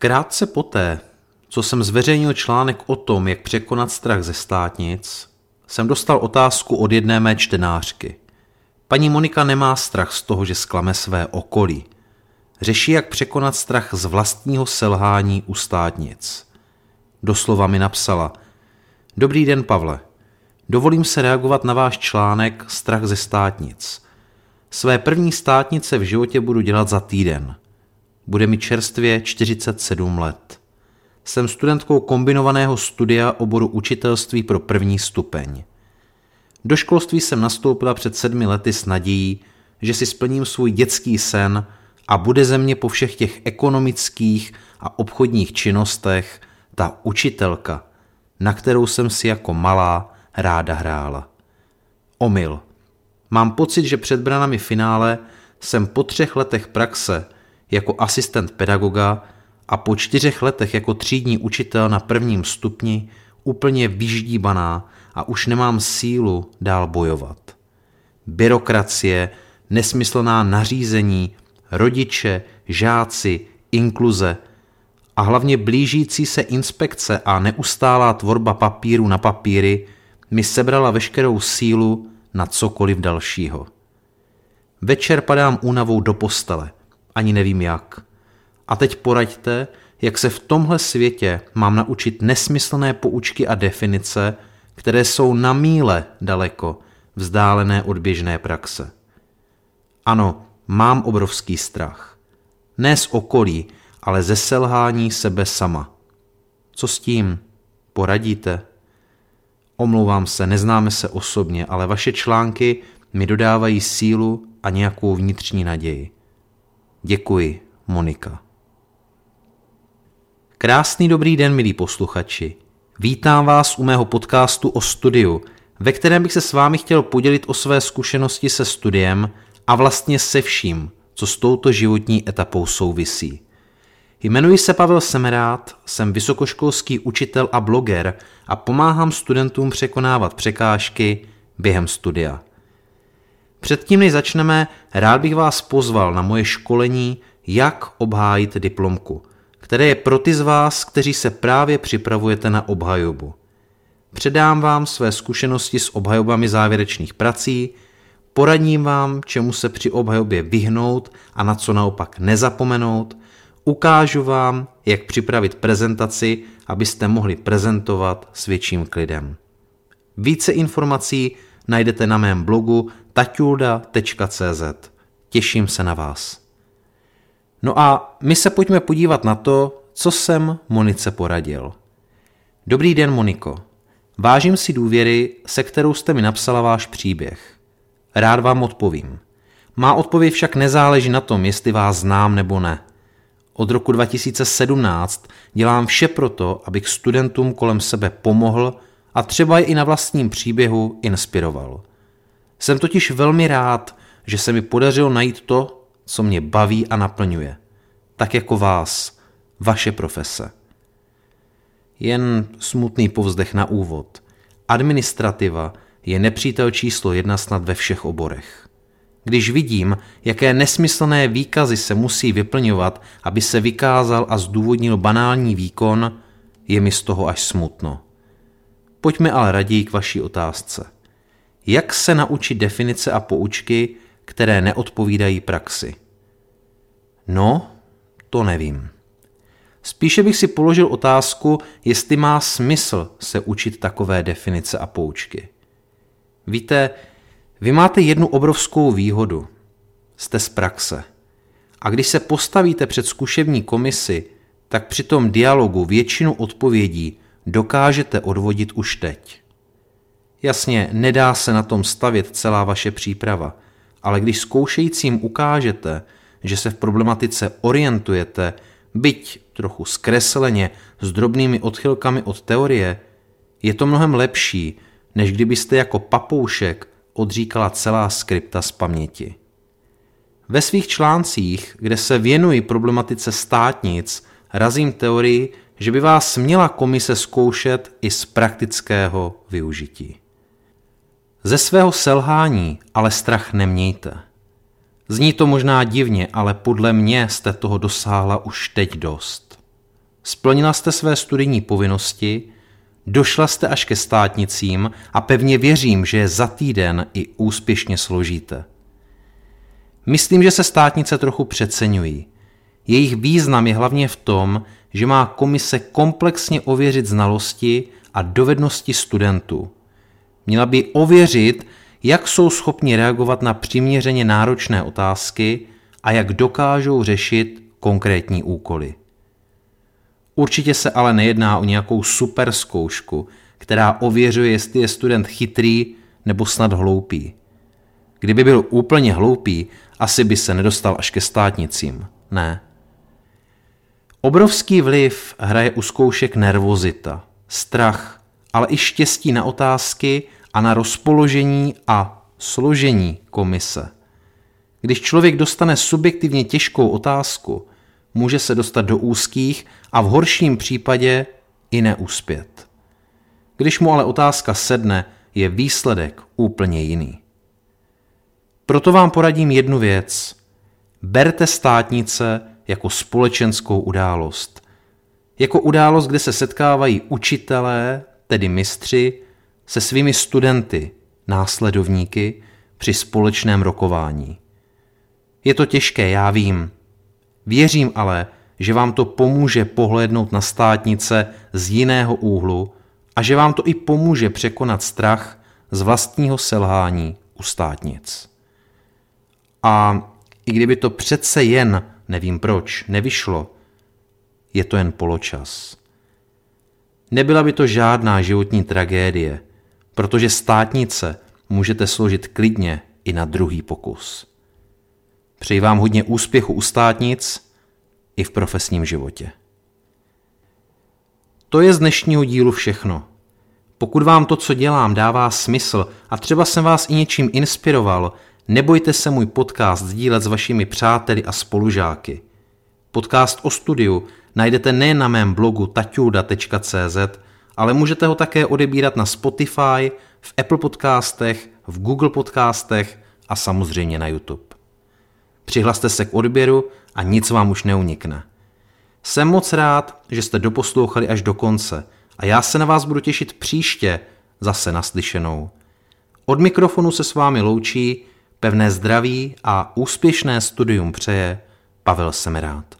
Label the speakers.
Speaker 1: Krátce poté, co jsem zveřejnil článek o tom, jak překonat strach ze státnic, jsem dostal otázku od jedné mé čtenářky. Paní Monika nemá strach z toho, že sklame své okolí. Řeší, jak překonat strach z vlastního selhání u státnic. Doslova mi napsala Dobrý den, Pavle. Dovolím se reagovat na váš článek Strach ze státnic. Své první státnice v životě budu dělat za týden. Bude mi čerstvě 47 let. Jsem studentkou kombinovaného studia oboru učitelství pro první stupeň. Do školství jsem nastoupila před sedmi lety s nadějí, že si splním svůj dětský sen a bude ze mě po všech těch ekonomických a obchodních činnostech ta učitelka, na kterou jsem si jako malá ráda hrála. Omyl. Mám pocit, že před branami finále jsem po třech letech praxe jako asistent pedagoga a po čtyřech letech jako třídní učitel na prvním stupni úplně vyždíbaná a už nemám sílu dál bojovat. Byrokracie, nesmyslná nařízení, rodiče, žáci, inkluze a hlavně blížící se inspekce a neustálá tvorba papíru na papíry mi sebrala veškerou sílu na cokoliv dalšího. Večer padám únavou do postele, ani nevím jak. A teď poraďte, jak se v tomhle světě mám naučit nesmyslné poučky a definice, které jsou na míle daleko vzdálené od běžné praxe. Ano, mám obrovský strach. Ne z okolí, ale ze selhání sebe sama. Co s tím? Poradíte? Omlouvám se, neznáme se osobně, ale vaše články mi dodávají sílu a nějakou vnitřní naději. Děkuji, Monika. Krásný dobrý den, milí posluchači. Vítám vás u mého podcastu o studiu, ve kterém bych se s vámi chtěl podělit o své zkušenosti se studiem a vlastně se vším, co s touto životní etapou souvisí. Jmenuji se Pavel Semerát, jsem vysokoškolský učitel a bloger a pomáhám studentům překonávat překážky během studia. Předtím, než začneme, rád bych vás pozval na moje školení Jak obhájit diplomku, které je pro ty z vás, kteří se právě připravujete na obhajobu. Předám vám své zkušenosti s obhajobami závěrečných prací, poradím vám, čemu se při obhajobě vyhnout a na co naopak nezapomenout, ukážu vám, jak připravit prezentaci, abyste mohli prezentovat s větším klidem. Více informací najdete na mém blogu taťulda.cz. Těším se na vás. No a my se pojďme podívat na to, co jsem Monice poradil. Dobrý den, Moniko. Vážím si důvěry, se kterou jste mi napsala váš příběh. Rád vám odpovím. Má odpověď však nezáleží na tom, jestli vás znám nebo ne. Od roku 2017 dělám vše proto, abych studentům kolem sebe pomohl a třeba je i na vlastním příběhu inspiroval. Jsem totiž velmi rád, že se mi podařilo najít to, co mě baví a naplňuje. Tak jako vás, vaše profese. Jen smutný povzdech na úvod. Administrativa je nepřítel číslo jedna snad ve všech oborech. Když vidím, jaké nesmyslné výkazy se musí vyplňovat, aby se vykázal a zdůvodnil banální výkon, je mi z toho až smutno. Pojďme ale raději k vaší otázce. Jak se naučit definice a poučky, které neodpovídají praxi? No, to nevím. Spíše bych si položil otázku, jestli má smysl se učit takové definice a poučky. Víte, vy máte jednu obrovskou výhodu. Jste z praxe. A když se postavíte před zkušební komisi, tak při tom dialogu většinu odpovědí dokážete odvodit už teď. Jasně, nedá se na tom stavět celá vaše příprava, ale když zkoušejícím ukážete, že se v problematice orientujete, byť trochu zkresleně, s drobnými odchylkami od teorie, je to mnohem lepší, než kdybyste jako papoušek odříkala celá skripta z paměti. Ve svých článcích, kde se věnuji problematice státnic, razím teorii, že by vás měla komise zkoušet i z praktického využití. Ze svého selhání ale strach nemějte. Zní to možná divně, ale podle mě jste toho dosáhla už teď dost. Splnila jste své studijní povinnosti, došla jste až ke státnicím a pevně věřím, že je za týden i úspěšně složíte. Myslím, že se státnice trochu přeceňují. Jejich význam je hlavně v tom, že má komise komplexně ověřit znalosti a dovednosti studentů. Měla by ověřit, jak jsou schopni reagovat na přiměřeně náročné otázky a jak dokážou řešit konkrétní úkoly. Určitě se ale nejedná o nějakou super zkoušku, která ověřuje, jestli je student chytrý nebo snad hloupý. Kdyby byl úplně hloupý, asi by se nedostal až ke státnicím. Ne. Obrovský vliv hraje u zkoušek nervozita, strach, ale i štěstí na otázky a na rozpoložení a složení komise. Když člověk dostane subjektivně těžkou otázku, může se dostat do úzkých a v horším případě i neuspět. Když mu ale otázka sedne, je výsledek úplně jiný. Proto vám poradím jednu věc. Berte státnice jako společenskou událost. Jako událost, kde se setkávají učitelé, tedy mistři, se svými studenty, následovníky, při společném rokování. Je to těžké, já vím. Věřím ale, že vám to pomůže pohlédnout na státnice z jiného úhlu a že vám to i pomůže překonat strach z vlastního selhání u státnic. A i kdyby to přece jen, nevím proč, nevyšlo, je to jen poločas. Nebyla by to žádná životní tragédie, protože státnice můžete složit klidně i na druhý pokus. Přeji vám hodně úspěchu u státnic i v profesním životě. To je z dnešního dílu všechno. Pokud vám to, co dělám, dává smysl a třeba jsem vás i něčím inspiroval, nebojte se můj podcast sdílet s vašimi přáteli a spolužáky. Podcast o studiu najdete nejen na mém blogu taťulda.cz, ale můžete ho také odebírat na Spotify, v Apple podcastech, v Google podcastech a samozřejmě na YouTube. Přihlaste se k odběru a nic vám už neunikne. Jsem moc rád, že jste doposlouchali až do konce a já se na vás budu těšit příště zase naslyšenou. Od mikrofonu se s vámi loučí pevné zdraví a úspěšné studium přeje Pavel Semerát.